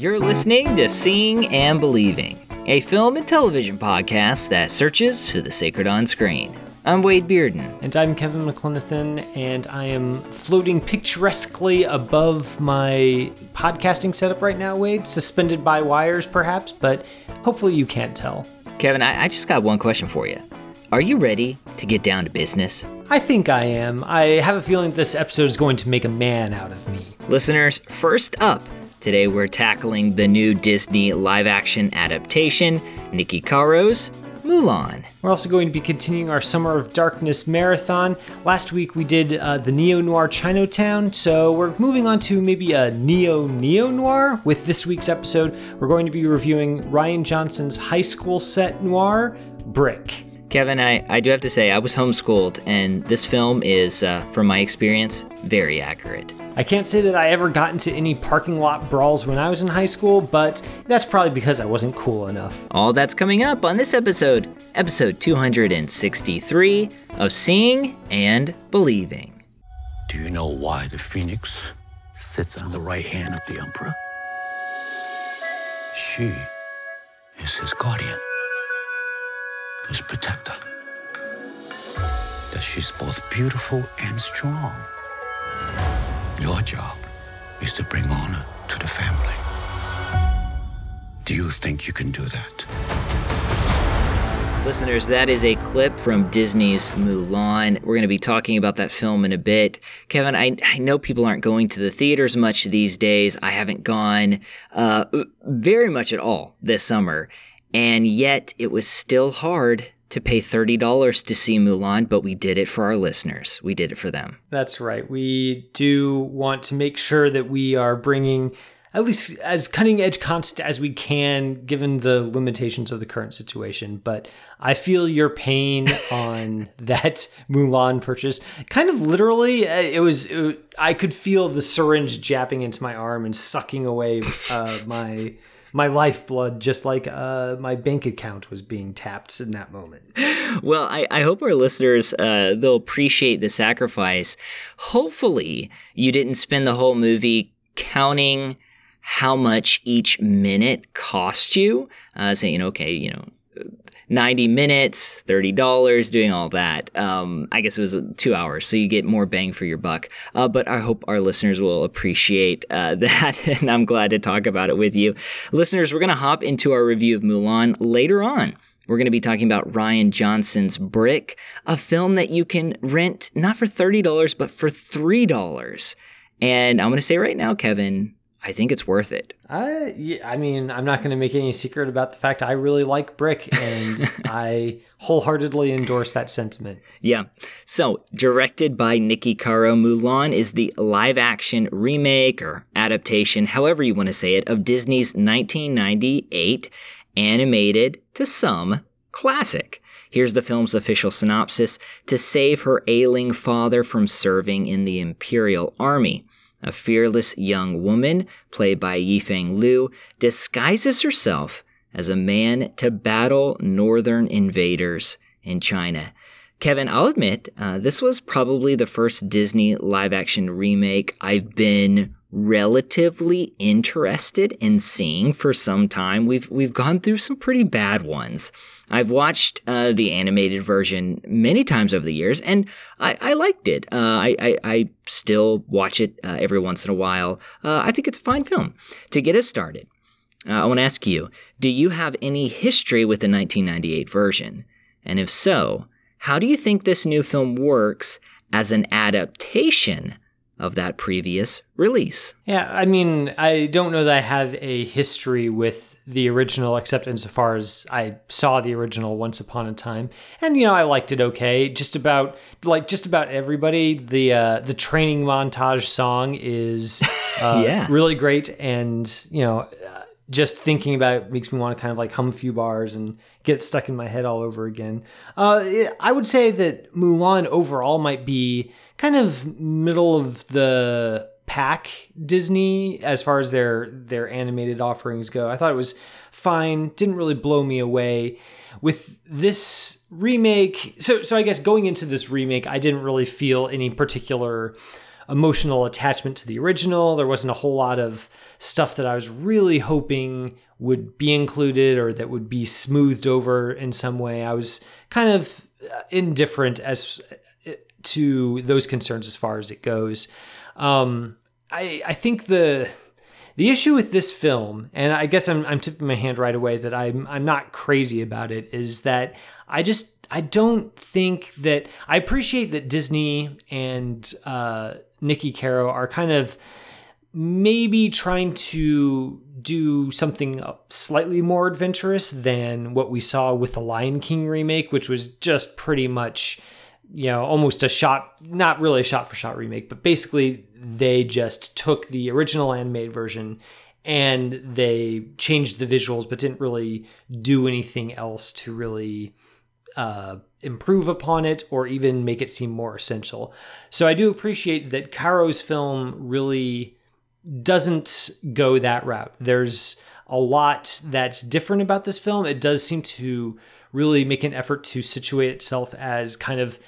You're listening to Seeing and Believing, a film and television podcast that searches for the sacred on screen. I'm Wade Bearden. And I'm Kevin McLenithan, and I am floating picturesquely above my podcasting setup right now, Wade, suspended by wires perhaps, but hopefully you can't tell. Kevin, I, I just got one question for you. Are you ready to get down to business? I think I am. I have a feeling this episode is going to make a man out of me. Listeners, first up, today we're tackling the new Disney live action adaptation, Niki Caro's Mulan. We're also going to be continuing our Summer of Darkness marathon. Last week we did uh, the neo noir Chinatown, so we're moving on to maybe a neo neo noir. With this week's episode, we're going to be reviewing Rian Johnson's high school set noir, Brick. Kevin, I, I do have to say, I was homeschooled, and this film is, uh, from my experience, very accurate. I can't say that I ever got into any parking lot brawls when I was in high school, but that's probably because I wasn't cool enough. All that's coming up on this episode, episode 263 of Seeing and Believing. Do you know why the phoenix sits on the right hand of the emperor? She is his guardian, his protector. That she's both beautiful and strong. Your job is to bring honor to the family. Do you think you can do that? Listeners, that is a clip from Disney's Mulan. We're going to be talking about that film in a bit. Kevin, I, I know people aren't going to the theaters much these days. I haven't gone uh, very much at all this summer. And yet, it was still hard to pay $30 to see Mulan, but we did it for our listeners. We did it for them. That's right. We do want to make sure that we are bringing at least as cutting edge content as we can given the limitations of the current situation but i feel your pain on that mulan purchase kind of literally uh, it was it, i could feel the syringe jabbing into my arm and sucking away uh, my my lifeblood just like uh, my bank account was being tapped in that moment. Well i, I hope our listeners uh, they'll appreciate the sacrifice. Hopefully you didn't spend the whole movie counting how much each minute cost you, uh, saying, okay, you know, 90 minutes, $30, doing all that. Um, I guess it was two hours, so you get more bang for your buck. Uh, but I hope our listeners will appreciate uh, that, and I'm glad to talk about it with you. Listeners, we're going to hop into our review of Mulan later on. We're going to be talking about Rian Johnson's Brick, a film that you can rent not for $30, but for $3. And I'm going to say right now, Kevin, I think it's worth it. I, yeah, I mean, I'm not going to make any secret about the fact I really like Brick, and I wholeheartedly endorse that sentiment. Yeah. So, directed by Niki Caro, Mulan is the live action remake or adaptation, however you want to say it, of Disney's 1998 animated to some classic. Here's the film's official synopsis To save her ailing father from serving in the Imperial Army. A fearless young woman, played by Yifei Liu, disguises herself as a man to battle northern invaders in China. Kevin, I'll admit, uh, this was probably the first Disney live action remake I've been relatively interested in seeing for some time. We've we've gone through some pretty bad ones. I've watched uh, the animated version many times over the years, and I, I liked it. Uh, I, I, I still watch it uh, every once in a while. Uh, I think it's a fine film. To get us started, uh, I want to ask you: Do you have any history with the 1998 version? And if so, how do you think this new film works as an adaptation of that previous release. Yeah, I mean, I don't know that I have a history with the original, except insofar as I saw the original once upon a time, and you know, I liked it okay. Just about like just about everybody. The uh, the training montage song is uh, yeah. really great, and you know. Just thinking about it makes me want to kind of like hum a few bars and get it stuck in my head all over again. Uh, I would say that Mulan overall might be kind of middle of the pack Disney as far as their their animated offerings go. I thought it was fine, didn't really blow me away. With this remake, so so I guess going into this remake, I didn't really feel any particular emotional attachment to the original. There wasn't a whole lot of stuff that I was really hoping would be included or that would be smoothed over in some way. I was kind of uh, indifferent as uh, to those concerns as far as it goes. Um, I I think the the issue with this film, and I guess I'm, I'm tipping my hand right away that I'm I'm not crazy about it, is that I just I don't think that I appreciate that Disney and uh, Niki Caro are kind of maybe trying to do something slightly more adventurous than what we saw with the Lion King remake, which was just pretty much you know, almost a shot, not really a shot for shot remake, but basically they just took the original animated version and they changed the visuals, but didn't really do anything else to really uh, improve upon it or even make it seem more essential. So I do appreciate that Caro's film really doesn't go that route. There's a lot that's different about this film. It does seem to really make an effort to situate itself as kind of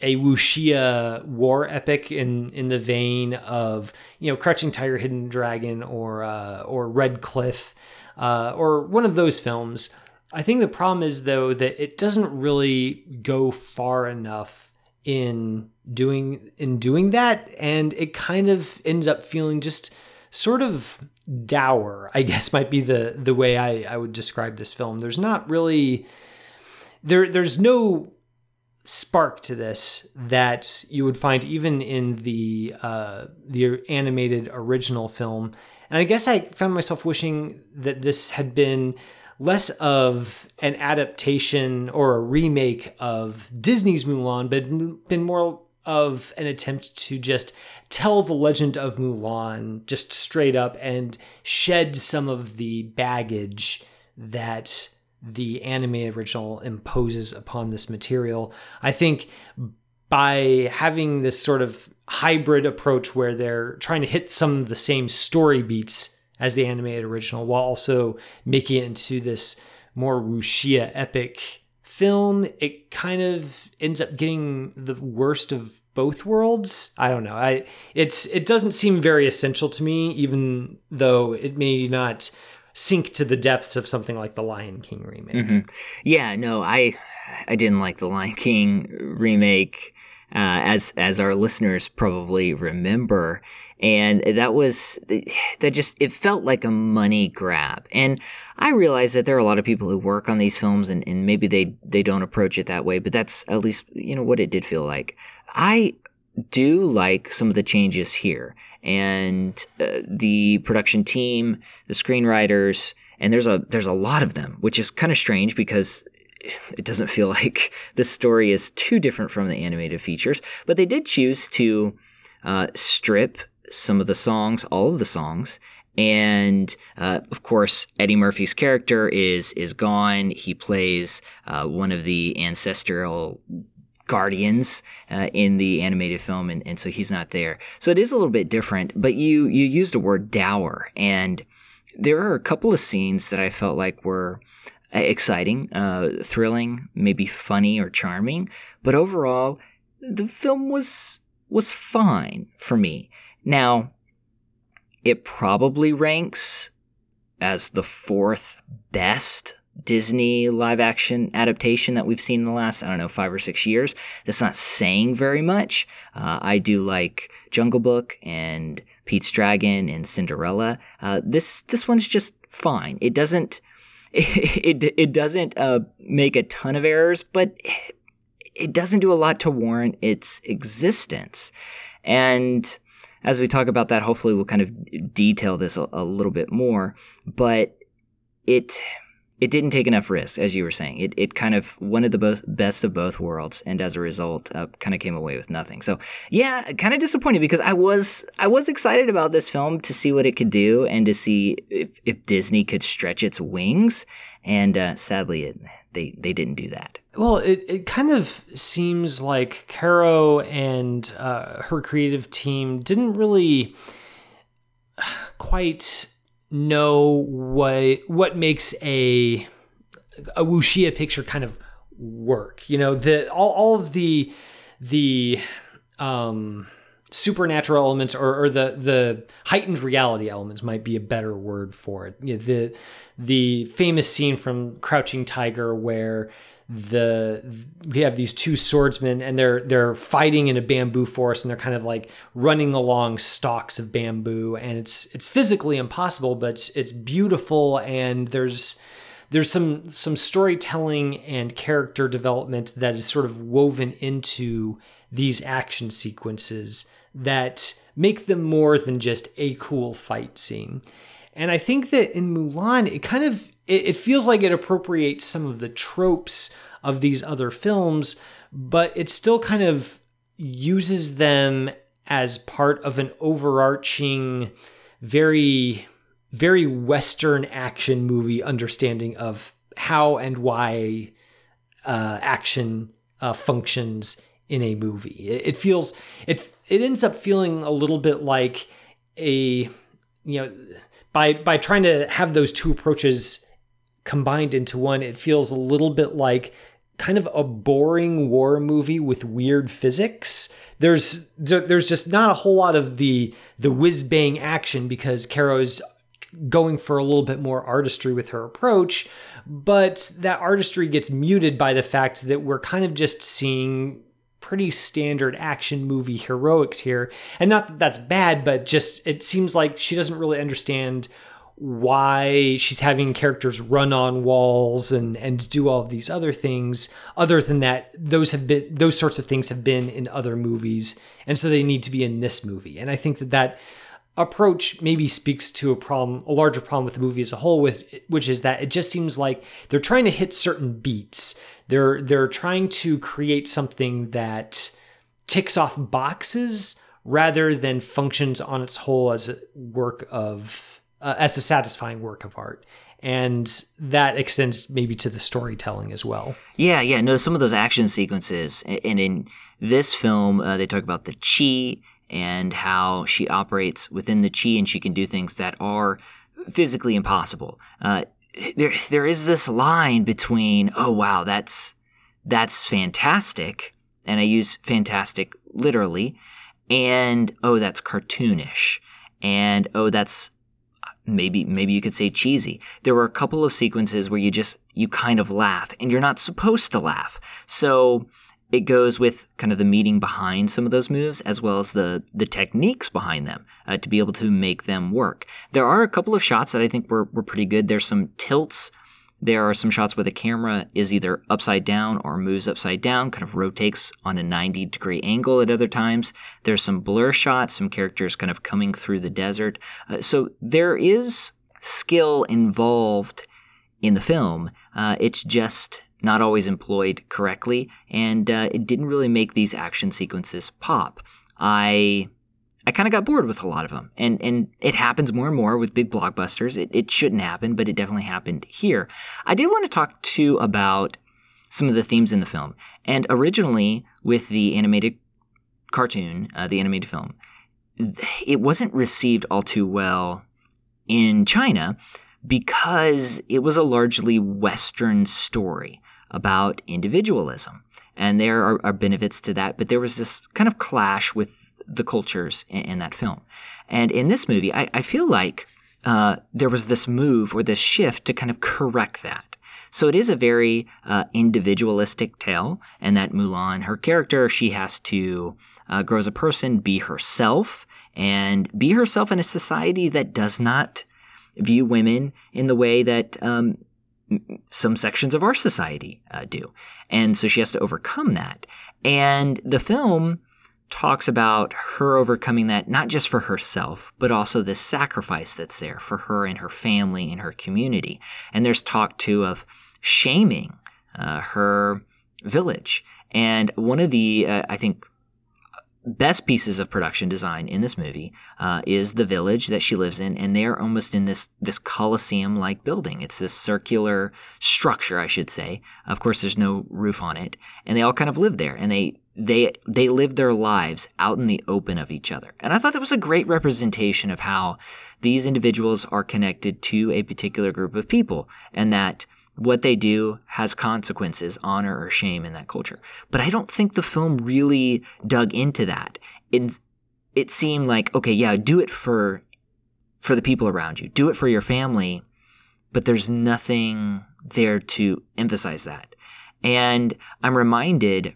a wuxia war epic in in the vein of you know Crouching Tiger, Hidden Dragon, or uh, or Red Cliff, uh, or one of those films. I think the problem is though that it doesn't really go far enough in doing in doing that, and it kind of ends up feeling just sort of dour. I guess might be the the way I I would describe this film. There's not really there there's no spark to this that you would find even in the uh, the animated original film. And I guess I found myself wishing that this had been less of an adaptation or a remake of Disney's Mulan, but been more of an attempt to just tell the legend of Mulan just straight up and shed some of the baggage that the anime original imposes upon this material. I think by having this sort of hybrid approach where they're trying to hit some of the same story beats as the animated original while also making it into this more wuxia epic film, it kind of ends up getting the worst of both worlds. I don't know. I it's it doesn't seem very essential to me even though it may not sink to the depths of something like the Lion King remake. Mm-hmm. Yeah, no, I I didn't like the Lion King remake, uh, as as our listeners probably remember, and that was that just it felt like a money grab. And I realize that there are a lot of people who work on these films, and, and maybe they they don't approach it that way, but that's at least you know what it did feel like. I do like some of the changes here and uh, the production team, the screenwriters, and there's a there's a lot of them, which is kind of strange because it doesn't feel like the story is too different from the animated features. But they did choose to uh, strip some of the songs, all of the songs, and uh, of course Eddie Murphy's character is is gone. He plays uh, one of the ancestral guardians uh, in the animated film, and, and so he's not there. So it is a little bit different. But you you used the word dour, and there are a couple of scenes that I felt like were exciting, uh, thrilling, maybe funny or charming. But overall, the film was was fine for me. Now, it probably ranks as the fourth best Disney live action adaptation that we've seen in the last, I don't know, five or six years. That's not saying very much. Uh, I do like Jungle Book and Pete's Dragon and Cinderella. Uh, this this one's just fine. It doesn't it it, it doesn't uh, make a ton of errors, but it doesn't do a lot to warrant its existence. And as we talk about that, hopefully we'll kind of detail this a, a little bit more. But it it didn't take enough risk, as you were saying. It, it kind of wanted the both, best of both worlds, and as a result, uh, kind of came away with nothing. So, yeah, kind of disappointed because I was I was excited about this film to see what it could do and to see if, if Disney could stretch its wings, and uh, sadly, it, they they didn't do that. Well, it, it kind of seems like Caro and uh, her creative team didn't really quite know what what makes a a wuxia picture kind of work. You know, the all, all of the the um supernatural elements or, or the the heightened reality elements might be a better word for it. You know, the the famous scene from Crouching Tiger where the we have these two swordsmen and they're they're fighting in a bamboo forest and they're kind of like running along stalks of bamboo and it's it's physically impossible but it's, it's beautiful and there's there's some some storytelling and character development that is sort of woven into these action sequences that make them more than just a cool fight scene. And I think that in Mulan, it kind of it feels like it appropriates some of the tropes of these other films, but it still kind of uses them as part of an overarching, very, very Western action movie understanding of how and why uh, action uh, functions in a movie. It, it, feels it it ends up feeling a little bit like a you know by by trying to have those two approaches combined into one, it feels a little bit like kind of a boring war movie with weird physics. There's there's just not a whole lot of the the whiz bang action because Caro's going for a little bit more artistry with her approach, but that artistry gets muted by the fact that we're kind of just seeing pretty standard action movie heroics here. And not that that's bad, but just it seems like she doesn't really understand why she's having characters run on walls and and do all of these other things other than that those have been those sorts of things have been in other movies. And so they need to be in this movie. And i think that that approach maybe speaks to a problem a larger problem with the movie as a whole with which is that it just seems like they're trying to hit certain beats. They're they're trying to create something that ticks off boxes rather than functions on its whole as a work of uh, as a satisfying work of art and that extends maybe to the storytelling as well. Yeah, yeah. No, some of those action sequences, and in this film, uh, they talk about the chi and how she operates within the chi, and she can do things that are physically impossible. Uh, there there is this line between oh wow that's that's fantastic and I use fantastic literally and oh that's cartoonish and oh that's maybe maybe you could say cheesy. There were a couple of sequences where you just you kind of laugh and you're not supposed to laugh. So it goes with kind of the meaning behind some of those moves as well as the the techniques behind them uh, to be able to make them work. There are a couple of shots that I think were were pretty good. There's some tilts. There are some shots where the camera is either upside down or moves upside down, kind of rotates on a 90 degree angle at other times. There's some blur shots, some characters kind of coming through the desert. Uh, so there is skill involved in the film. Uh, it's just not always employed correctly, and uh, it didn't really make these action sequences pop. I I kind of got bored with a lot of them, and and it happens more and more with big blockbusters. It, it shouldn't happen, but it definitely happened here. I did want to talk too about some of the themes in the film, and originally with the animated cartoon, uh, the animated film, it wasn't received all too well in China because it was a largely Western story about individualism. And there are, are, benefits to that, but there was this kind of clash with the cultures in, in that film. And in this movie, I, I feel like uh, there was this move or this shift to kind of correct that. So it is a very uh, individualistic tale, and that Mulan, her character, she has to uh, grow as a person, be herself, and be herself in a society that does not view women in the way that um, some sections of our society uh, do. And so she has to overcome that. And the film talks about her overcoming that not just for herself, but also the sacrifice that's there for her and her family and her community. And there's talk too of shaming uh, her village. And one of the, uh, I think, best pieces of production design in this movie uh, is the village that she lives in, and they're almost in this this coliseum-like building. It's this circular structure, I should say. Of course, there's no roof on it, and they all kind of live there, and they they they live their lives out in the open of each other. And I thought that was a great representation of how these individuals are connected to a particular group of people, and that what they do has consequences, honor or shame in that culture. But I don't think the film really dug into that. In, it seemed like okay, yeah, do it for for the people around you, do it for your family, but there's nothing there to emphasize that. And I'm reminded,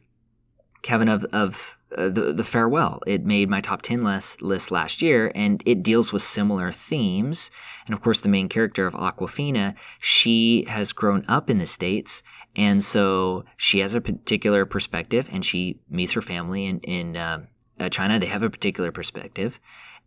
Kevin, of of uh, the the farewell. It made my top ten list list last year, and it deals with similar themes. And of course, the main character of Awkwafina, she has grown up in the states, and so she has a particular perspective, and she meets her family in in uh, uh China. They have a particular perspective,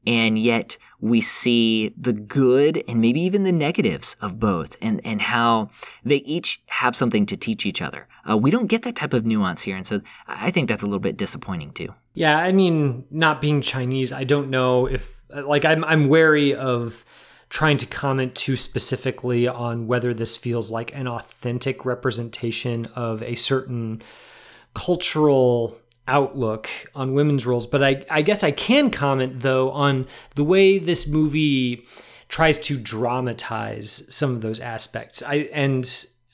and yet we see the good and maybe even the negatives of both and, and how they each have something to teach each other. Uh, we don't get that type of nuance here. And so I think that's a little bit disappointing too. Yeah. I mean, not being Chinese, I don't know if, like, I'm, I'm wary of trying to comment too specifically on whether this feels like an authentic representation of a certain cultural outlook on women's roles. But I, I guess I can comment, though, on the way this movie tries to dramatize some of those aspects. I and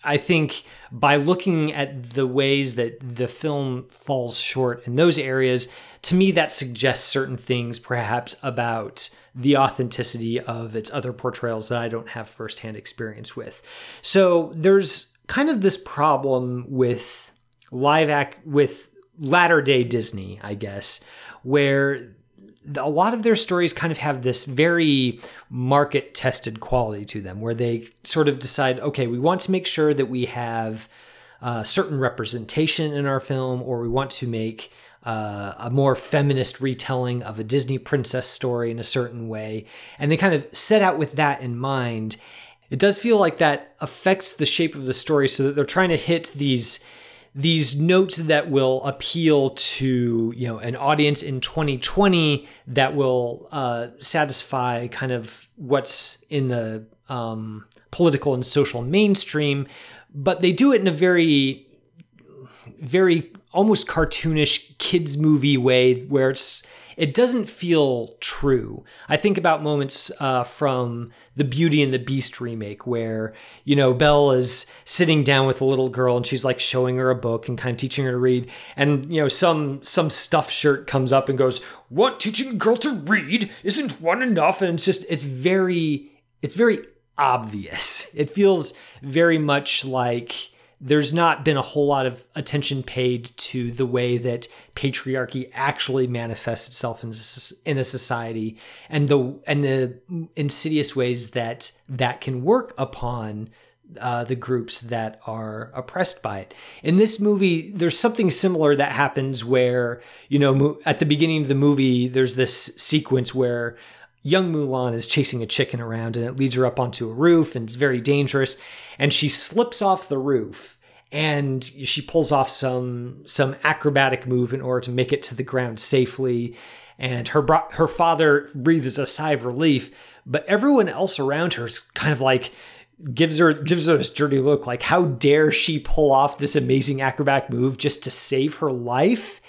I think by looking at the ways that the film falls short in those areas, to me that suggests certain things perhaps about the authenticity of its other portrayals that I don't have firsthand experience with. So there's kind of this problem with live act with latter day Disney, I guess, where a lot of their stories kind of have this very market tested quality to them, where they sort of decide, okay, we want to make sure that we have uh, certain representation in our film, or we want to make uh, a more feminist retelling of a Disney princess story in a certain way. And they kind of set out with that in mind. It does feel like that affects the shape of the story so that they're trying to hit these these notes that will appeal to you know an audience in 2020 that will uh, satisfy kind of what's in the um, political and social mainstream, but they do it in a very, very almost cartoonish kids movie way where it's it doesn't feel true. I think about moments uh, from the Beauty and the Beast remake where, you know, Belle is sitting down with a little girl and she's like showing her a book and kind of teaching her to read. And, you know, some some stuffed shirt comes up and goes, What teaching a girl to read? Isn't one enough? And it's just it's very it's very obvious. It feels very much like there's not been a whole lot of attention paid to the way that patriarchy actually manifests itself in a, in a society and the and the insidious ways that that can work upon uh, the groups that are oppressed by it. In this movie, there's something similar that happens where, you know, at the beginning of the movie, there's this sequence where young Mulan is chasing a chicken around and it leads her up onto a roof and it's very dangerous. And she slips off the roof and she pulls off some some acrobatic move in order to make it to the ground safely. And her her father breathes a sigh of relief, but everyone else around her is kind of like gives her gives her this dirty look like how dare she pull off this amazing acrobatic move just to save her life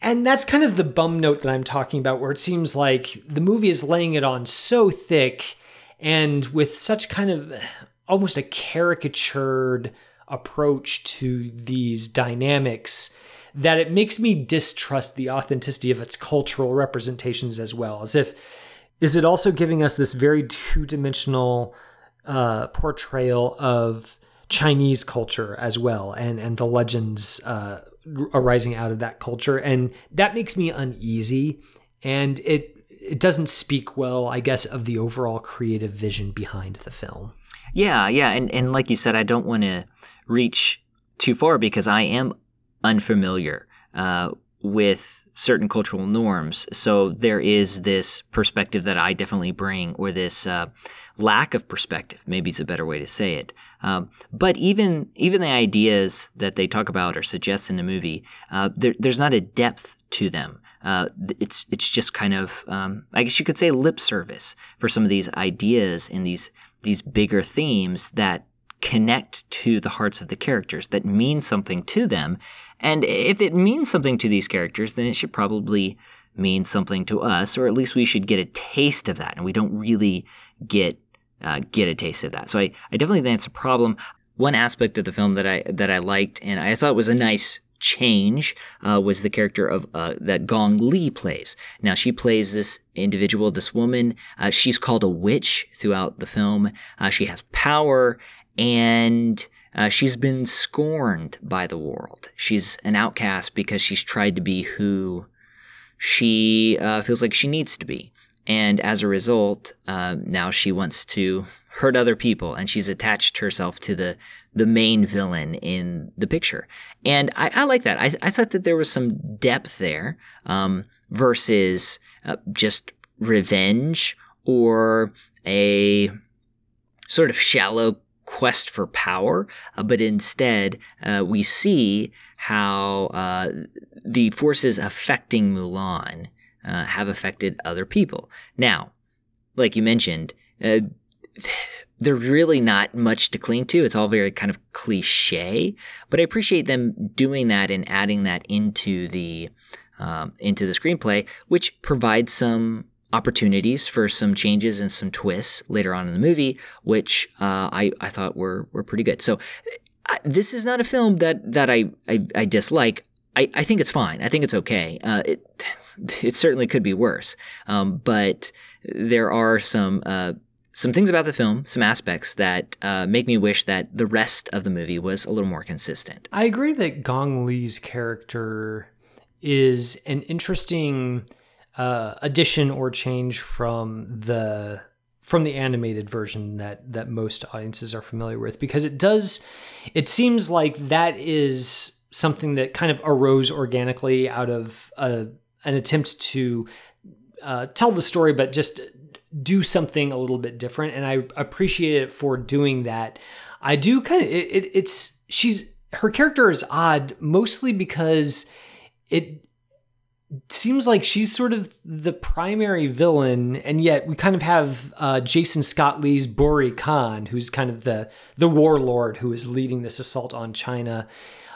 and that's kind of the bum note that I'm talking about, where it seems like the movie is laying it on so thick and with such kind of almost a caricatured approach to these dynamics that it makes me distrust the authenticity of its cultural representations as well. As if, is it also giving us this very two dimensional uh, portrayal of Chinese culture as well and, and the legends uh, arising out of that culture, and that makes me uneasy. And it it doesn't speak well, I guess, of the overall creative vision behind the film. Yeah, yeah, and and like you said, I don't want to reach too far because I am unfamiliar uh, with certain cultural norms. So there is this perspective that I definitely bring, or this uh, lack of perspective. Maybe it's a better way to say it. Um, but even even the ideas that they talk about or suggest in the movie, uh, there, there's not a depth to them. Uh, it's it's just kind of um, I guess you could say lip service for some of these ideas and these these bigger themes that connect to the hearts of the characters that mean something to them. And if it means something to these characters, then it should probably mean something to us, or at least we should get a taste of that. And we don't really get uh, get a taste of that. So I, I definitely think that's a problem. One aspect of the film that I that I liked and I thought was a nice Change uh, was the character of uh, that Gong Li plays. Now she plays this individual, this woman. Uh, she's called a witch throughout the film. Uh, she has power, and uh, she's been scorned by the world. She's an outcast because she's tried to be who she uh, feels like she needs to be. And as a result, uh, now she wants to hurt other people, and she's attached herself to the the main villain in the picture. And I, I like that. I, I, thought that there was some depth there um, versus uh, just revenge or a sort of shallow quest for power, uh, but instead uh, we see how uh, the forces affecting Mulan uh, have affected other people. Now, like you mentioned, uh, there's really not much to cling to. It's all very kind of cliche, but I appreciate them doing that and adding that into the um, into the screenplay, which provides some opportunities for some changes and some twists later on in the movie, which uh, I I thought were were pretty good. So uh, this is not a film that that I I, I dislike. I, I think it's fine. I think it's okay. Uh, it it certainly could be worse, um, but there are some uh, some things about the film, some aspects that uh, make me wish that the rest of the movie was a little more consistent. I agree that Gong Li's character is an interesting uh, addition or change from the from the animated version that that most audiences are familiar with because it does it seems like that is something that kind of arose organically out of a, an attempt to uh, tell the story but just do something a little bit different and i appreciate it for doing that. I do kind of it, it, it's she's her character is odd mostly because it seems like she's sort of the primary villain, and yet we kind of have uh, Jason Scott Lee's Bori Khan, who's kind of the the warlord who is leading this assault on China.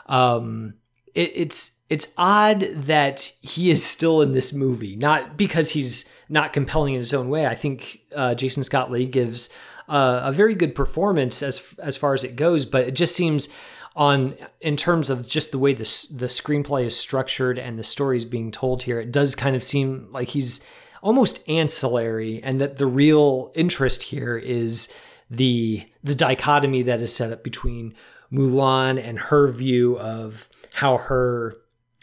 Um, it, it's it's odd that he is still in this movie, not because he's not compelling in his own way. I think uh, Jason Scott Lee gives uh, a very good performance as as far as it goes, but it just seems on in terms of just the way the the screenplay is structured and the story is being told here, it does kind of seem like he's almost ancillary, and that the real interest here is the the dichotomy that is set up between Mulan and her view of how her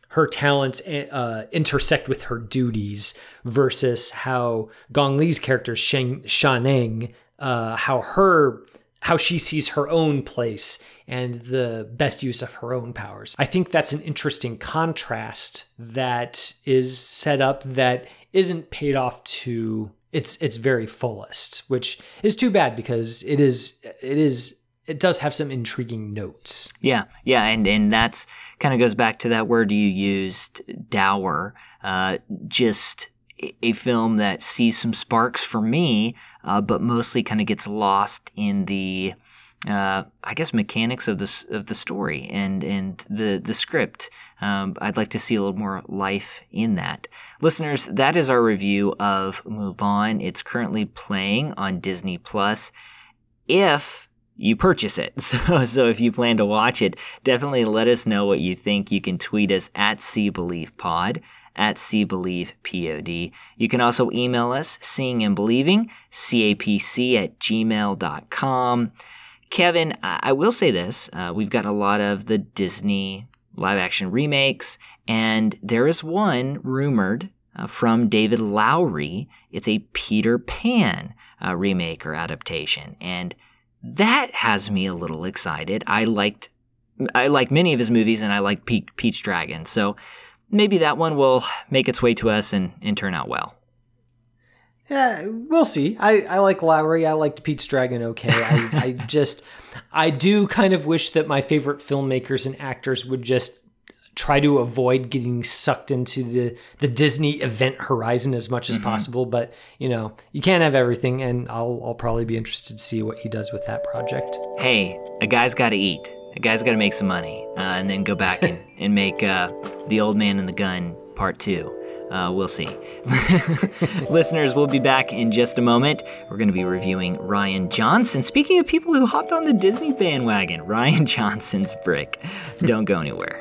her talents uh, intersect with her duties versus how Gong Li's character Shang, Shaneng, uh, how her how she sees her own place and the best use of her own powers. I think that's an interesting contrast that is set up that isn't paid off to its its very fullest, which is too bad because it is it is it does have some intriguing notes. Yeah, yeah, and and that's kind of goes back to that word you used, dour. Uh, just a film that sees some sparks for me uh, but mostly kind of gets lost in the uh, I guess mechanics of the of the story and and the the script. Um, I'd like to see a little more life in that. Listeners, that is our review of Mulan. It's currently playing on Disney Plus. If you purchase it. So, so if you plan to watch it, definitely let us know what you think. You can tweet us at Believe Pod at See Believe Pod. You can also email us, seeing and believing, capc at gmail.com. Kevin, I will say this. Uh, we've got a lot of the Disney live action remakes, and there is one rumored uh, from David Lowery. It's a Peter Pan uh, remake or adaptation. And that has me a little excited. I liked I like many of his movies and I like Pe- Pete's Dragon. So maybe that one will make its way to us and, and turn out well. Yeah, we'll see. I, I like Lowery. I liked Pete's Dragon okay. I, I just, I do kind of wish that my favorite filmmakers and actors would just try to avoid getting sucked into the, the Disney event horizon as much as mm-hmm. possible. But, you know, you can't have everything, and I'll, I'll probably be interested to see what he does with that project. Hey, a guy's got to eat. A guy's got to make some money uh, and then go back and, and make uh, The Old Man and the Gun Part 2. Uh, we'll see. Listeners, we'll be back in just a moment. We're going to be reviewing Rian Johnson. Speaking of people who hopped on the Disney bandwagon, Rian Johnson's Brick. Don't go anywhere.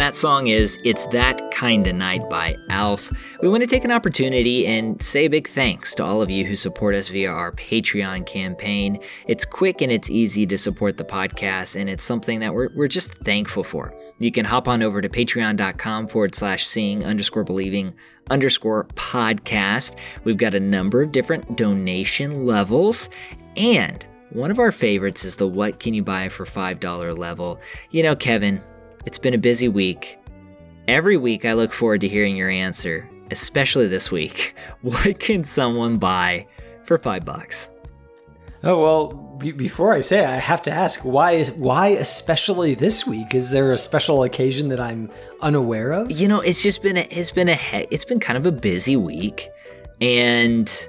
That song is It's That Kinda Night by Alf. We want to take an opportunity and say a big thanks to all of you who support us via our Patreon campaign. It's quick and it's easy to support the podcast, and it's something that we're, we're just thankful for. You can hop on over to patreon.com forward slash seeing underscore believing underscore podcast. We've got a number of different donation levels, and one of our favorites is the What Can You Buy for $5 level. You know, Kevin, it's been a busy week. Every week I look forward to hearing your answer, especially this week. What can someone buy for 5 bucks? Oh well, b- before I say, I have to ask why is why especially this week? Is there a special occasion that I'm unaware of? You know, it's just been a, it's been a he- it's been kind of a busy week, and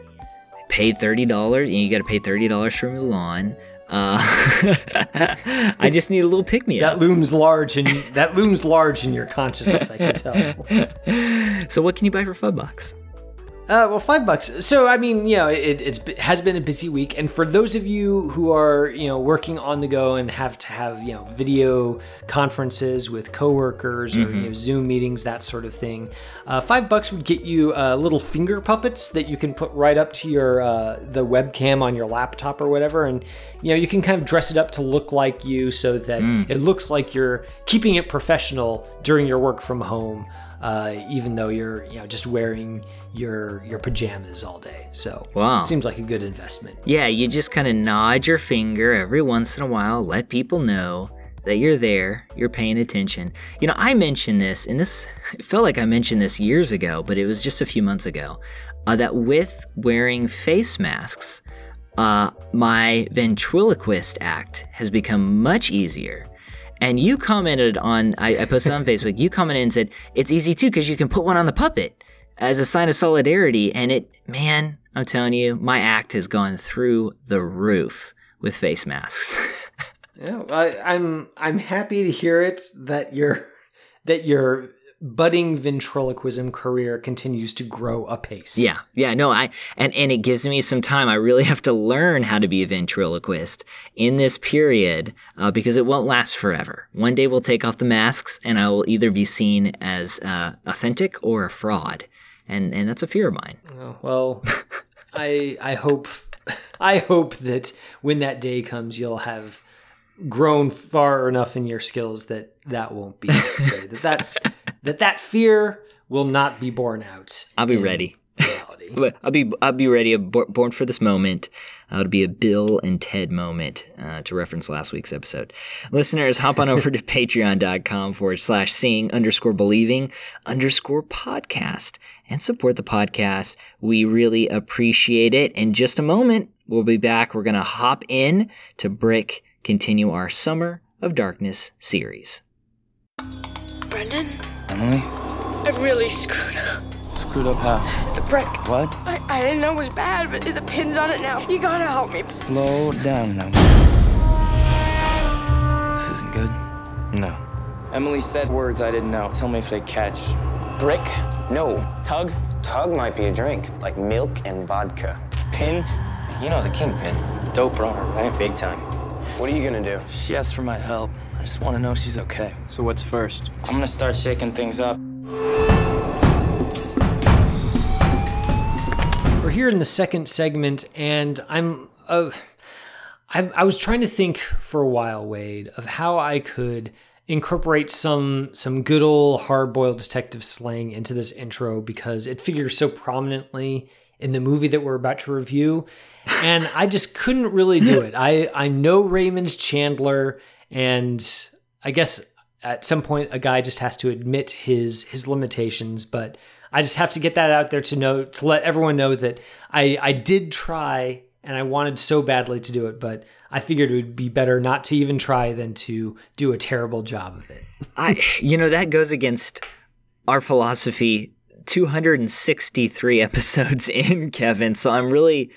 paid thirty dollars. You got to pay thirty dollars for Mulan. Uh, I just need a little pick me up. That looms large and that looms large in your consciousness. I can tell. So what can you buy for bucks? Uh, well, five bucks. So, I mean, you know, it, it's it has been a busy week, and for those of you who are, you know, working on the go and have to have, you know, video conferences with coworkers or you know, Zoom meetings, that sort of thing, uh, five bucks would get you uh, little finger puppets that you can put right up to your uh, the webcam on your laptop or whatever, and you know, you can kind of dress it up to look like you, so that it looks like you're keeping it professional during your work from home uh, even though you're you know just wearing your your pajamas all day. So Wow. seems like a good investment. Yeah, you just kind of nod your finger every once in a while, let people know that you're there, you're paying attention. You know, I mentioned this, and this it felt like I mentioned this years ago, but it was just a few months ago, uh, that with wearing face masks, uh, my ventriloquist act has become much easier. And you commented on, I, I posted on Facebook, you commented and said, it's easy too because you can put one on the puppet as a sign of solidarity. And it, man, I'm telling you, my act has gone through the roof with face masks. Yeah, I, I'm I'm happy to hear it that you're that your budding ventriloquism career continues to grow apace. yeah, yeah, no, I, and, and it gives me some time. I really have to learn how to be a ventriloquist in this period uh, because it won't last forever. One day we'll take off the masks and I will either be seen as uh, authentic or a fraud. And, and that's a fear of mine. Oh, well, I I hope I hope that when that day comes, you'll have grown far enough in your skills that that won't be necessary. that that that that fear will not be borne out. I'll be ready. I'll be I'll be ready. Born for this moment. Uh, it'll be a Bill and Ted moment uh, to reference last week's episode. Listeners, hop on over to patreon.com forward slash seeing underscore believing underscore podcast and support the podcast. We really appreciate it. In just a moment, we'll be back. We're gonna hop in to Brick, continue our Summer of Darkness series. Brendan, Emily? I really screwed up. Screwed up how? The brick. What? I, I didn't know it was bad, but the pin's on it now. You gotta help me. Slow down now. This isn't good. No. Emily said words I didn't know. Tell me if they catch. Brick? No. Tug? Tug might be a drink, like milk and vodka. Pin? You know the kingpin. Dope runner, right? Big time. What are you gonna do? She asked for my help. I just want to know she's okay. So what's first? I'm gonna start shaking things up. We're here in the second segment, and I'm uh, I, I was trying to think for a while, Wade, of how I could incorporate some some good old hard boiled detective slang into this intro because it figures so prominently in the movie that we're about to review, and I just couldn't really do it. I I'm no Raymond Chandler, and I guess at some point a guy just has to admit his his limitations but i just have to get that out there to know to let everyone know that i i did try and i wanted so badly to do it but i figured it would be better not to even try than to do a terrible job of it I, you know, that goes against our philosophy 263 episodes in, Kevin. So I'm really,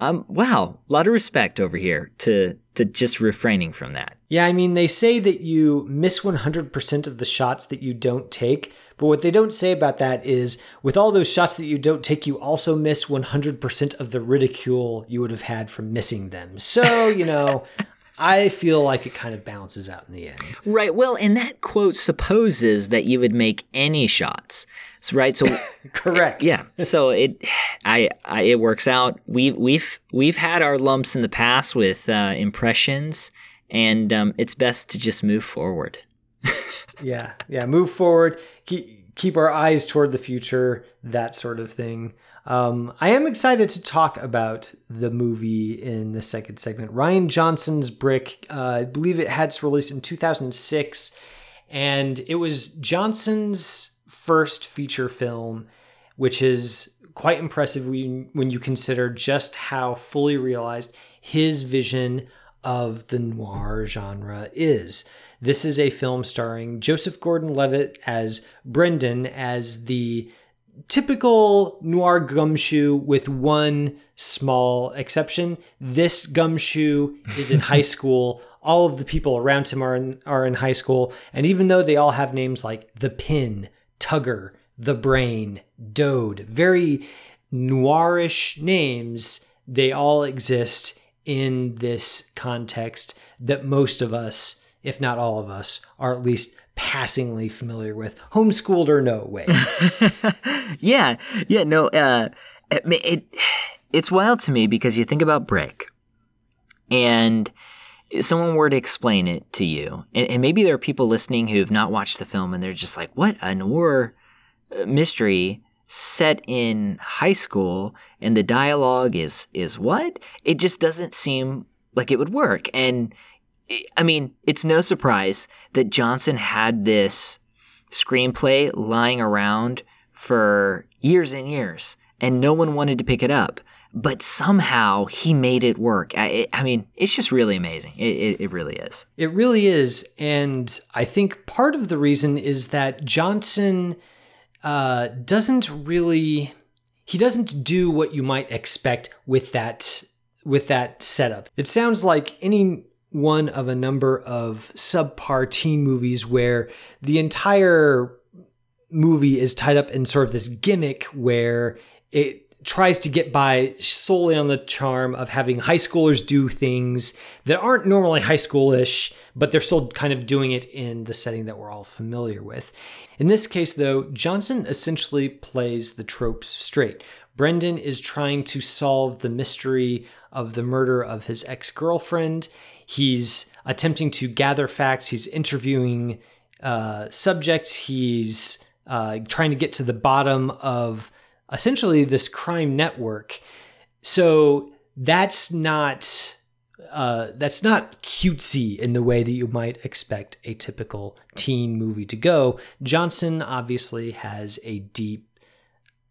I'm, wow, a lot of respect over here to, to just refraining from that. yeah i mean they say that you miss 100% of the shots that you don't take but what they don't say about that is with all those shots that you don't take you also miss 100% of the ridicule you would have had from missing them so you know I feel like it kind of balances out in the end. Right. Well, and that quote supposes that you would make any shots. So, right. So Correct. yeah. So it, I, I, it works out. We, we've, we've had our lumps in the past with uh, impressions, and um, it's best to just move forward. yeah. Yeah. Move forward. Keep, keep our eyes toward the future. That sort of thing. Um, I am excited to talk about the movie in the second segment. Rian Johnson's Brick, uh, I believe it had its release in 2006, and it was Johnson's first feature film, which is quite impressive when, you consider just how fully realized his vision of the noir genre is. This is a film starring Joseph Gordon Levitt as Brendan, as the typical noir gumshoe with one small exception. This gumshoe is in high school. All of the people around him are in, are in high school. And even though they all have names like The Pin, Tugger, The Brain, Dode, very noirish names, they all exist in this context that most of us, if not all of us, are at least passingly familiar with, homeschooled or no way. yeah, yeah, no, uh, it, it, it's wild to me because you think about Brick, and someone were to explain it to you, and, and maybe there are people listening who have not watched the film and they're just like, "What a noir uh, mystery set in high school, and the dialogue is is what?" It just doesn't seem like it would work, and I mean, it's no surprise that Johnson had this screenplay lying around for years and years, and no one wanted to pick it up. But somehow he made it work. I, I mean, it's just really amazing. It, it, it really is. It really is. And I think part of the reason is that Johnson uh, doesn't really. He doesn't do what you might expect with that with that setup. It sounds like any one of a number of subpar teen movies where the entire movie is tied up in sort of this gimmick where it tries to get by solely on the charm of having high schoolers do things that aren't normally high schoolish, but they're still kind of doing it in the setting that we're all familiar with. In this case, though, Johnson essentially plays the tropes straight. Brendan is trying to solve the mystery of the murder of his ex girlfriend. He's attempting to gather facts. He's interviewing uh, subjects. He's uh, trying to get to the bottom of essentially this crime network. So that's not uh, that's not cutesy in the way that you might expect a typical teen movie to go. Johnson obviously has a deep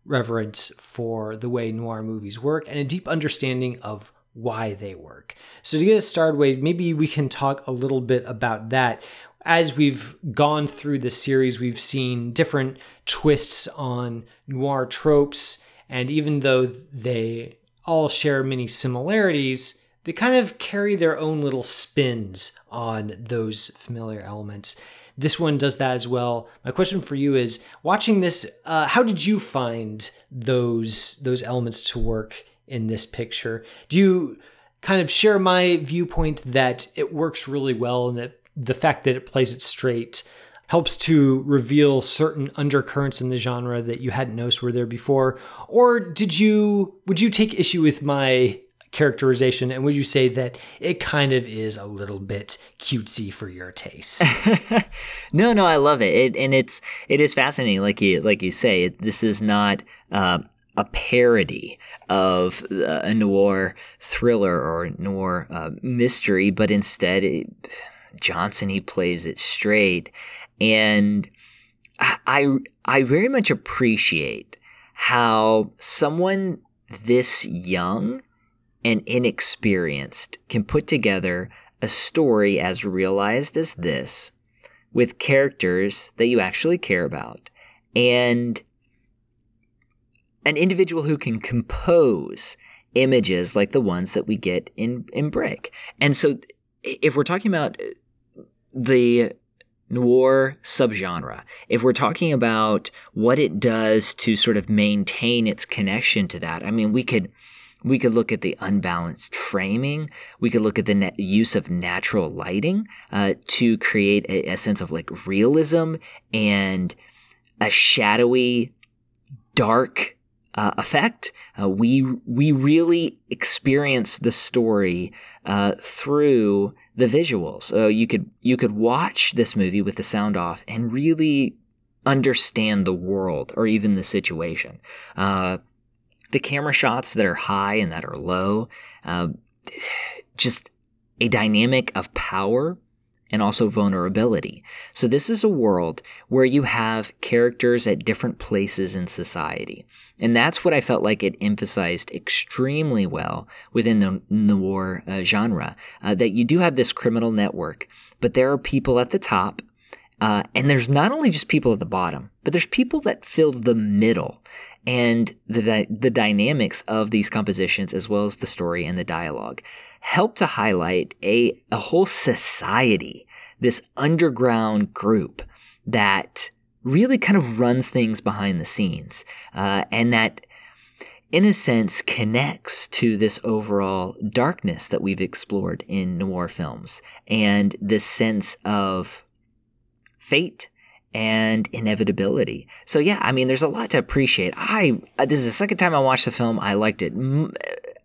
reverence for the way noir movies work and a deep understanding of why they work. So to get us started, Wade, maybe we can talk a little bit about that. As we've gone through the series, we've seen different twists on noir tropes, and even though they all share many similarities, they kind of carry their own little spins on those familiar elements. This one does that as well. My question for you is: watching this, uh, how did you find those those elements to work in this picture. Do you kind of share my viewpoint that it works really well and that the fact that it plays it straight helps to reveal certain undercurrents in the genre that you hadn't noticed were there before? Or did you would you take issue with my characterization and would you say that it kind of is a little bit cutesy for your taste no no i love it. it. and it's it is fascinating like you like you say it, this is not uh, a parody of uh, a noir thriller or noir uh, mystery, but instead it, Johnson he plays it straight, and I I very much appreciate how someone this young and inexperienced can put together a story as realized as this with characters that you actually care about and an individual who can compose images like the ones that we get in in Brick. And so if we're talking about the noir subgenre, if we're talking about what it does to sort of maintain its connection to that, I mean we could We could look at the unbalanced framing. We could look at the use of natural lighting uh, to create a, a sense of like realism and a shadowy, dark uh, effect. Uh, we we really experience the story uh, through the visuals. Uh, you could you could watch this movie with the sound off and really understand the world or even the situation. Uh, the camera shots that are high and that are low, uh, just a dynamic of power and also vulnerability. So, this is a world where you have characters at different places in society. And that's what I felt like it emphasized extremely well within the noir uh, genre uh, that you do have this criminal network, but there are people at the top. Uh, and there's not only just people at the bottom, but there's people that fill the middle and the, the dynamics of these compositions, as well as the story and the dialogue, help to highlight a, a whole society, this underground group that really kind of runs things behind the scenes, uh, and that, in a sense, connects to this overall darkness that we've explored in noir films, and this sense of fate and inevitability. So yeah, I mean, there's a lot to appreciate. I uh, this is the second time I watched the film. I liked it.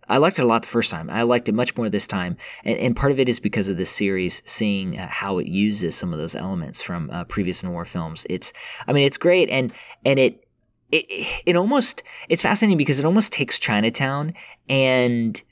I liked it a lot the first time. I liked it much more this time, and, and part of it is because of this series, seeing uh, how it uses some of those elements from uh, previous noir films. It's, I mean, it's great, and and it. It, it almost it's fascinating because it almost takes Chinatown and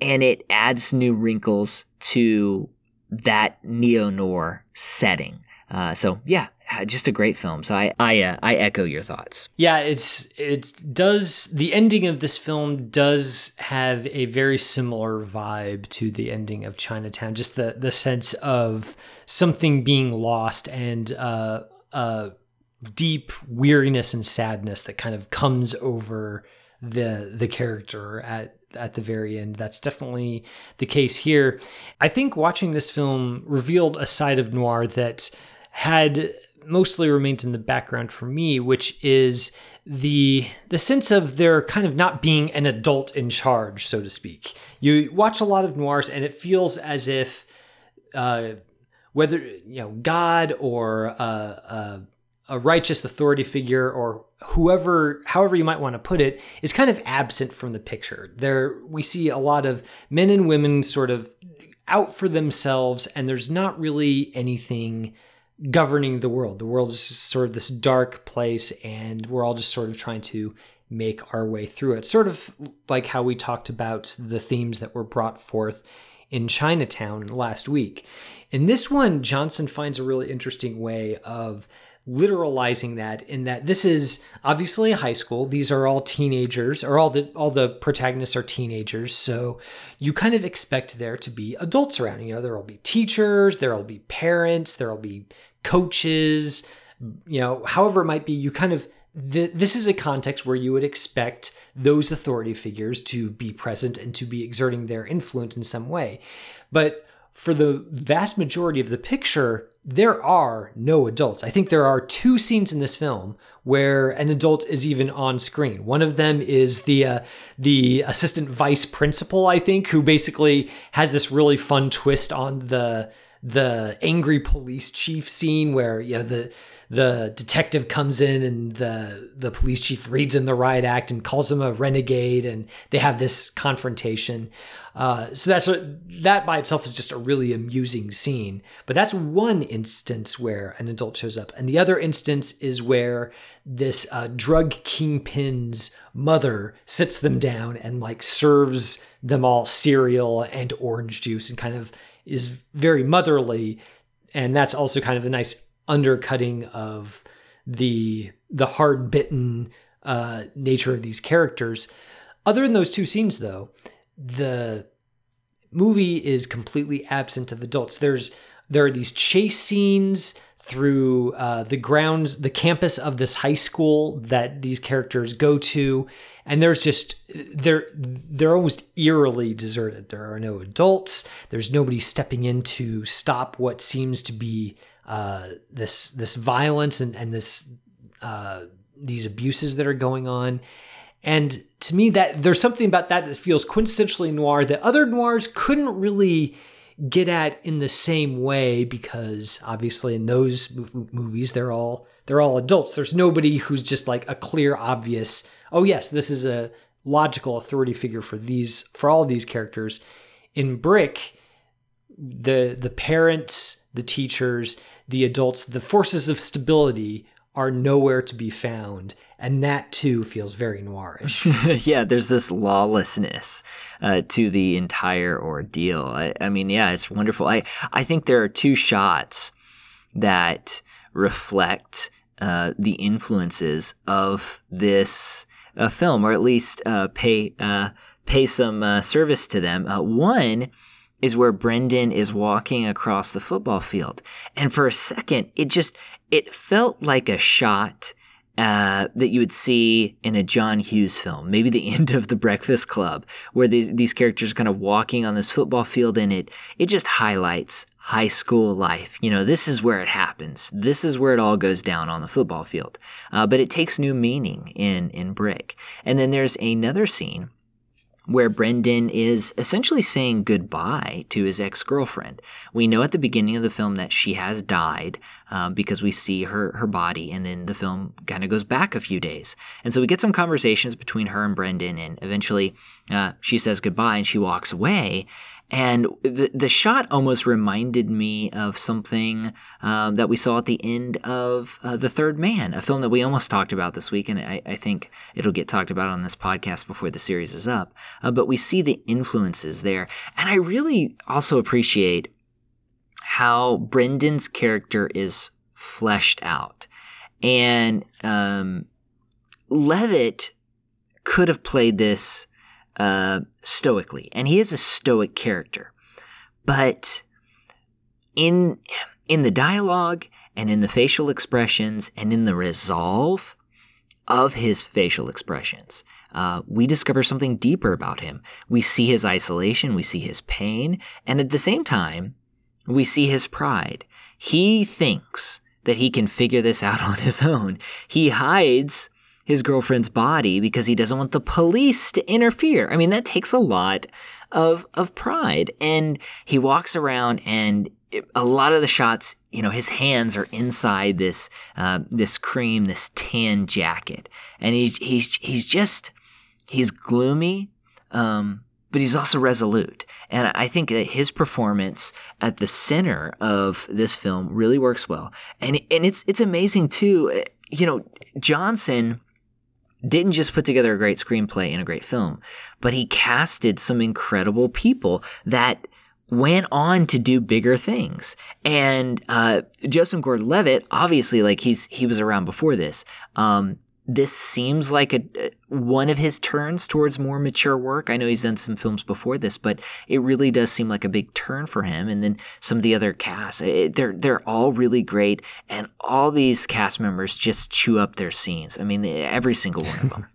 and it adds new wrinkles to that neo noir setting. Uh, so yeah, uh, just a great film. So I I uh, I echo your thoughts. Yeah, it's it does the ending of this film does have a very similar vibe to the ending of Chinatown. Just the the sense of something being lost and uh uh deep weariness and sadness that kind of comes over the the character at at the very end. That's definitely the case here. I think watching this film revealed a side of noir that had mostly remained in the background for me, which is the the sense of there kind of not being an adult in charge, so to speak. You watch a lot of noirs, and it feels as if uh, whether you know God or a, a, a righteous authority figure or whoever however you might want to put it is kind of absent from the picture there we see a lot of men and women sort of out for themselves and there's not really anything governing the world. The world is sort of this dark place, and we're all just sort of trying to make our way through it. Sort of like how we talked about the themes that were brought forth in Chinatown last week. In this one, Johnson finds a really interesting way of literalizing that in that this is obviously a high school these are all teenagers or all the all the protagonists are teenagers so you kind of expect there to be adults around you know there'll be teachers there'll be parents there'll be coaches, you know, however it might be, you kind of th- this is a context where you would expect those authority figures to be present and to be exerting their influence in some way. But for the vast majority of the picture, there are no adults. I think there are two scenes in this film where an adult is even on screen. One of them is the uh, the assistant vice principal, I think, who basically has this really fun twist on the the angry police chief scene where you know the the detective comes in and the the police chief reads in the riot act and calls him a renegade and they have this confrontation. Uh, so that's what that by itself is just a really amusing scene. But that's one instance where an adult shows up. And the other instance is where this uh, drug kingpin's mother sits them down and like serves them all cereal and orange juice and kind of is very motherly, and that's also kind of a nice undercutting of the the hard bitten uh, nature of these characters. Other than those two scenes, though, the movie is completely absent of adults. There's there are these chase scenes through uh, the grounds, the campus of this high school that these characters go to, and there's just they're they're almost eerily deserted. There are no adults. There's nobody stepping in to stop what seems to be uh, this this violence and and this uh, these abuses that are going on. And to me, that there's something about that that feels quintessentially noir that other noirs couldn't really get at in the same way because obviously in those movies they're all they're all adults. There's nobody who's just like a clear, obvious. Oh yes, this is a logical authority figure for these for all of these characters. In Brick, the the parents, the teachers, the adults, the forces of stability are nowhere to be found. And that too feels very noirish. yeah, there's this lawlessness uh, to the entire ordeal. I, I, mean, yeah, it's wonderful. I, I think there are two shots that reflect uh, the influences of this uh, film, or at least uh, pay uh, pay some uh, service to them. one is where Brendan is walking across the football field, and for a second, it just it felt like a shot uh, that you would see in a John Hughes film, maybe the end of The Breakfast Club, where these, these characters are kind of walking on this football field, and it it just highlights high school life. You know, this is where it happens. This is where it all goes down on the football field. Uh, but it takes new meaning in in Brick. And then there's another scene where Brendan is essentially saying goodbye to his ex girlfriend. We know at the beginning of the film that she has died uh, because we see her her body, and then the film kind of goes back a few days, and so we get some conversations between her and Brendan, and eventually uh, she says goodbye and she walks away. And the, the shot almost reminded me of something um, that we saw at the end of uh, The Third Man, a film that we almost talked about this week. And I, I think it'll get talked about on this podcast before the series is up. Uh, but we see the influences there. And I really also appreciate how Brendan's character is fleshed out. And um, Levitt could have played this uh, stoically, and he is a stoic character. But in in the dialogue and in the facial expressions and in the resolve of his facial expressions, uh, we discover something deeper about him. We see his isolation, we see his pain, and at the same time, we see his pride. He thinks that he can figure this out on his own. He hides his girlfriend's body because he doesn't want the police to interfere. I mean, that takes a lot of of pride. And he walks around and a lot of the shots, you know, his hands are inside this uh, this cream, this tan jacket, and he's he's he's just he's gloomy, um, but he's also resolute. And I think that his performance at the center of this film really works well. And and it's it's amazing too. You know, Johnson didn't just put together a great screenplay and a great film, but he casted some incredible people that went on to do bigger things. And uh, Joseph Gordon-Levitt, obviously, like he's he was around before this. Um, this seems like a one of his turns towards more mature work. I know he's done some films before this, but it really does seem like a big turn for him. And then some of the other cast, it, eh, they're they're all really great, and all these cast members just chew up their scenes. I mean, eh, every single one of them.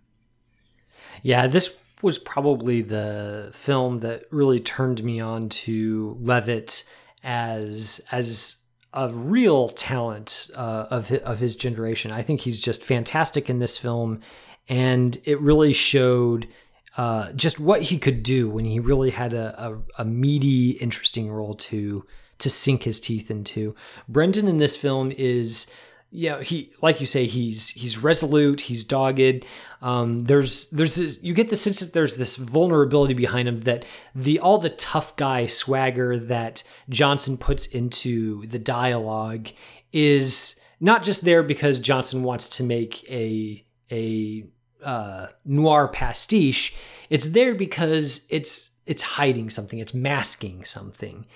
yeah, this was probably the film that really turned me on to Levitt as as a real talent uh, of his, of his generation. I think he's just fantastic in this film, and it really showed uh, just what he could do when he really had a, a, a meaty, interesting role to to sink his teeth into. Brendan in this film is yeah, he like you say he's he's resolute, he's dogged. Um, there's there's this, you get the sense that there's this vulnerability behind him that the all the tough guy swagger that Johnson puts into the dialogue is not just there because Johnson wants to make a a uh, noir pastiche. It's there because it's it's hiding something, it's masking something,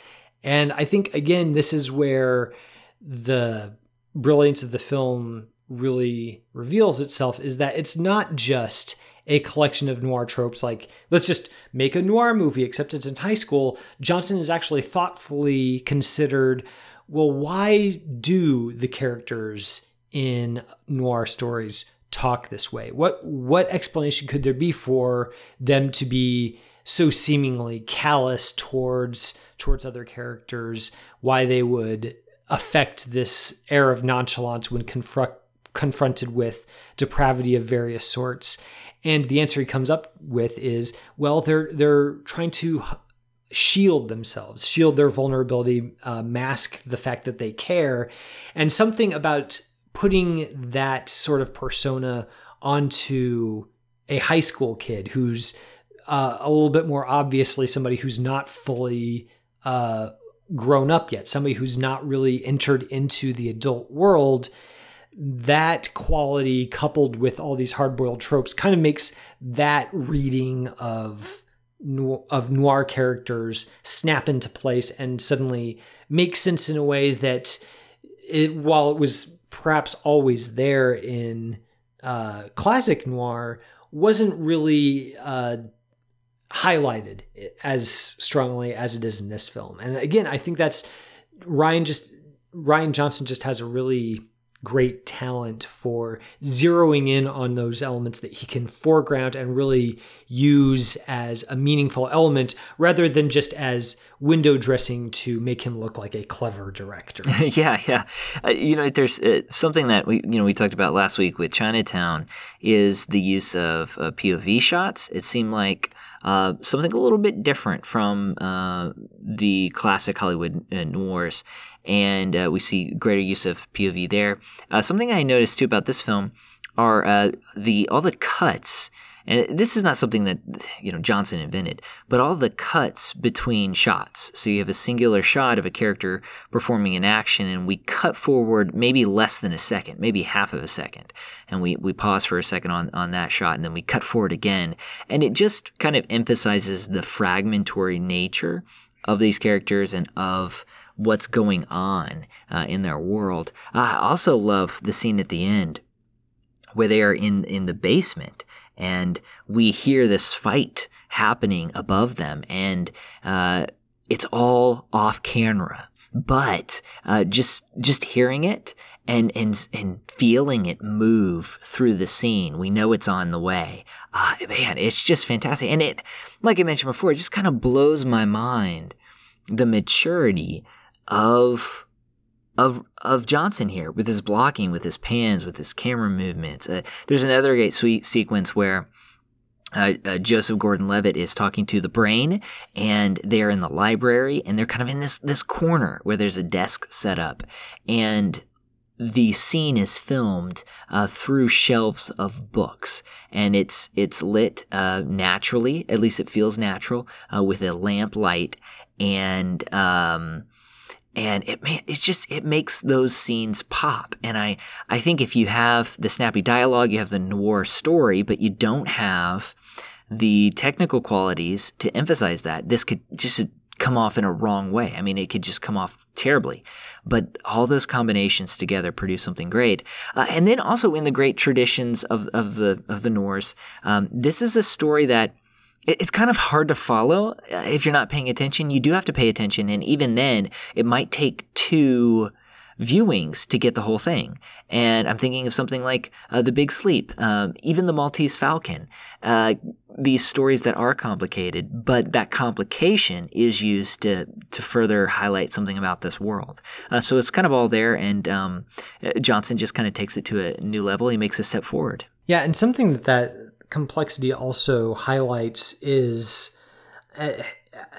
and I think again this is where the brilliance of the film really reveals itself is that it's not just a collection of noir tropes like let's just make a noir movie except it's in high school. Johnson has actually thoughtfully considered well why do the characters in noir stories talk this way? What what explanation could there be for them to be so seemingly callous towards towards other characters why they would affect this air of nonchalance when confront, confronted with depravity of various sorts. And the answer he comes up with is, well, they're they're trying to shield themselves, shield their vulnerability, uh, mask the fact that they care, and something about putting that sort of persona onto a high school kid who's uh, a little bit more obviously somebody who's not fully uh, grown up yet, somebody who's not really entered into the adult world. That quality, coupled with all these hard boiled tropes, kind of makes that reading of of noir characters snap into place and suddenly make sense in a way that it, while it was perhaps always there in uh, classic noir, wasn't really uh, highlighted as strongly as it is in this film. And again, I think that's Rian just Rian Johnson just has a really great talent for zeroing in on those elements that he can foreground and really use as a meaningful element rather than just as window dressing to make him look like a clever director. yeah, yeah. Uh, you know, there's uh, something that we you know we talked about last week with Chinatown is the use of uh, POV shots. It seemed like uh, something a little bit different from uh, the classic Hollywood uh, noirs and uh, we see greater use of POV there. Something I noticed too about this film are the all the cuts. And this is not something that you know Johnson invented, but all the cuts between shots. So you have a singular shot of a character performing an action, and we cut forward maybe less than a second, maybe half of a second, and we we pause for a second on on that shot, and then we cut forward again, and it just kind of emphasizes the fragmentary nature of these characters and of what's going on uh, in their world. I also love the scene at the end where they are in, in the basement and we hear this fight happening above them and uh, it's all off camera. But uh, just just hearing it and and and feeling it move through the scene, we know it's on the way. Uh, man, it's just fantastic, and it, like I mentioned before, it just kind of blows my mind the maturity of of of Johnson here with his blocking, with his pans, with his camera movements. Uh, there's another great sweet sequence where uh, uh, Joseph Gordon-Levitt is talking to the brain, and they're in the library, and they're kind of in this this corner where there's a desk set up, and the scene is filmed uh, through shelves of books, and it's it's lit uh, naturally. At least it feels natural uh, with a lamp light, and um, and it man, it just it makes those scenes pop. And i i think if you have the snappy dialogue you have the noir story but you don't have the technical qualities to emphasize that this could just come off in a wrong way. I mean it could just come off terribly. But all those combinations together produce something great. Uh, and then also in the great traditions of, of the of the noirs um, this is a story that it's kind of hard to follow uh, if you're not paying attention. You do have to pay attention, and even then, it might take two viewings to get the whole thing. And I'm thinking of something like uh, The Big Sleep, um, even The Maltese Falcon. Uh, these stories that are complicated, but that complication is used to to further highlight something about this world. Uh, so it's kind of all there, and um, Johnson just kind of takes it to a new level. He makes a step forward. Yeah, and something that complexity also highlights is uh,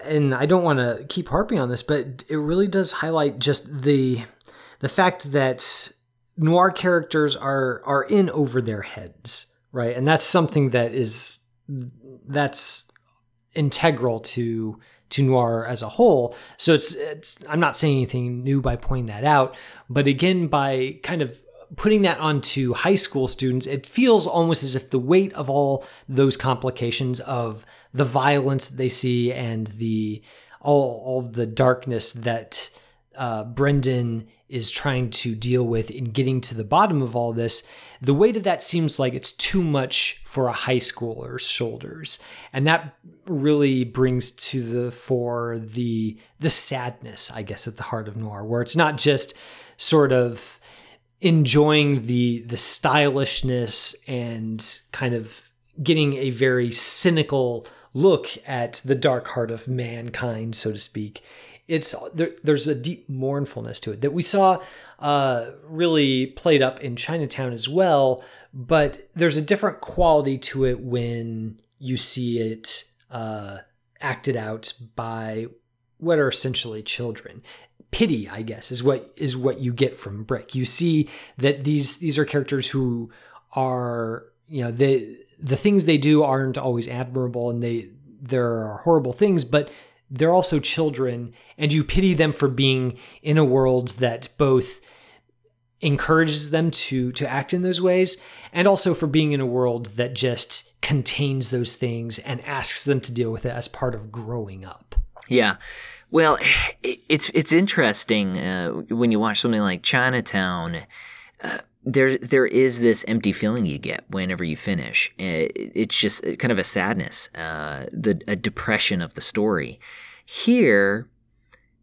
and I don't want to keep harping on this, but it really does highlight just the the fact that noir characters are are in over their heads, right? And that's something that is that's integral to to noir as a whole. So it's, it's I'm not saying anything new by pointing that out, but again by kind of putting that onto high school students, it feels almost as if the weight of all those complications of the violence that they see and the all, all the darkness that uh, Brendan is trying to deal with in getting to the bottom of all this, the weight of that seems like it's too much for a high schooler's shoulders, and that really brings to the fore the the sadness, I guess, at the heart of noir, where it's not just sort of enjoying the the stylishness and kind of getting a very cynical look at the dark heart of mankind, so to speak. It's there, there's a deep mournfulness to it that we saw uh, really played up in Chinatown as well, but there's a different quality to it when you see it uh, acted out by what are essentially children pity i guess is what is what you get from brick. You see that these these are characters who are you know they the things they do aren't always admirable and they there are horrible things but they're also children and you pity them for being in a world that both encourages them to to act in those ways and also for being in a world that just contains those things and asks them to deal with it as part of growing up. Yeah well, it's it's interesting uh, when you watch something like Chinatown. Uh, there there is this empty feeling you get whenever you finish. It's just kind of a sadness, uh, the a depression of the story. Here,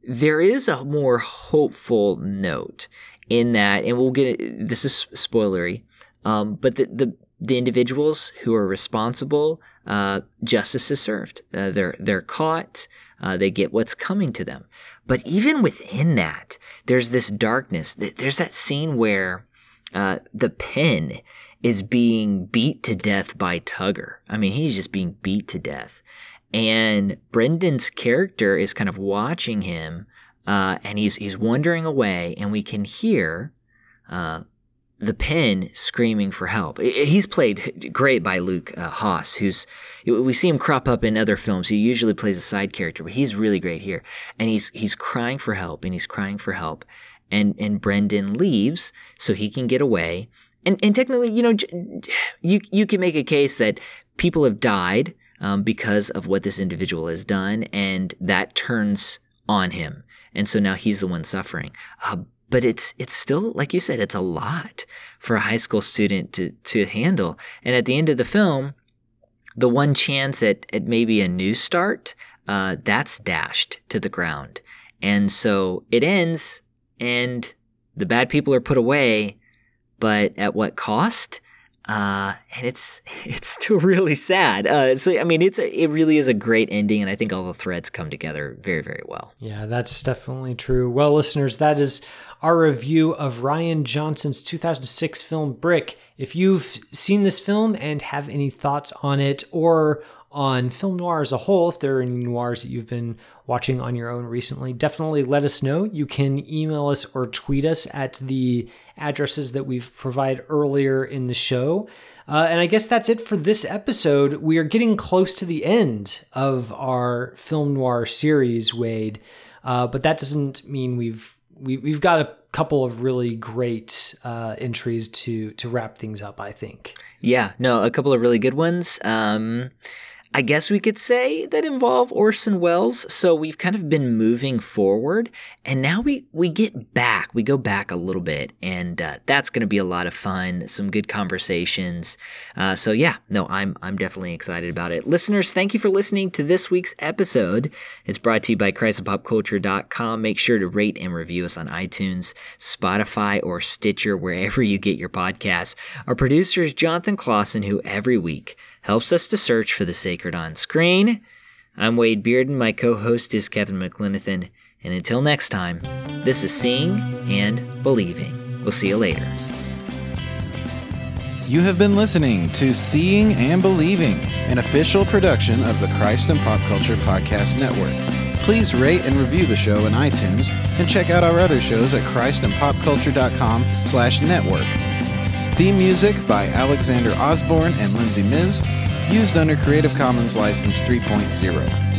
there is a more hopeful note in that, and we'll get it, this is spoilery, um, but the, the the individuals who are responsible, uh, justice is served. Uh, they're they're caught. Uh, they get what's coming to them. But even within that, there's this darkness. There's that scene where uh, the Pin is being beat to death by Tugger. I mean, he's just being beat to death. And Brendan's character is kind of watching him, uh, and he's he's wandering away, and we can hear uh, the Pin screaming for help. He's played great by Luke uh, Haas, who's we see him crop up in other films. He usually plays a side character, but he's really great here. And he's he's crying for help, and he's crying for help. And and Brendan leaves so he can get away. And and technically, you know, you you can make a case that people have died um, because of what this individual has done, and that turns on him. And so now he's the one suffering. Uh, but it's it's still like you said it's a lot for a high school student to to handle and at the end of the film the one chance at, at maybe a new start uh, that's dashed to the ground and so it ends and the bad people are put away but at what cost uh, and it's it's still really sad. Uh, so I mean, it's a, it really is a great ending, and I think all the threads come together very very well. Yeah, that's definitely true. Well, listeners, that is our review of Rian Johnson's 2006 film Brick. If you've seen this film and have any thoughts on it or on film noir as a whole, if there are any noirs that you've been watching on your own recently, definitely let us know. You can email us or tweet us at the addresses that we've provided earlier in the show. Uh, and I guess that's it for this episode. We are getting close to the end of our film noir series, Wade. Uh, but that doesn't mean we've we, we've got a couple of really great uh, entries to to wrap things up. I think. Yeah, no, a couple of really good ones. Um, I guess we could say that involve Orson Welles. So we've kind of been moving forward, and now we we get back. We go back a little bit, and uh, that's going to be a lot of fun. Some good conversations. Uh, so yeah, no, I'm I'm definitely excited about it. Listeners, thank you for listening to this week's episode. It's brought to you by ChristandPopCulture.com. Make sure to rate and review us on iTunes, Spotify, or Stitcher, wherever you get your podcasts. Our producer is Jonathan Clausen, who every week helps us to search for the sacred on screen. I'm Wade Bearden, my co host is Kevin McLenithan, and until next time, this is Seeing and Believing. We'll see you later. You have been listening to Seeing and Believing, an official production of the Christ and Pop Culture Podcast Network. Please rate and review the show in iTunes and check out our other shows at christandpopculture.com slash network. Theme music by Alexander Osborne and Lindsay Miz, used under Creative Commons License 3.0.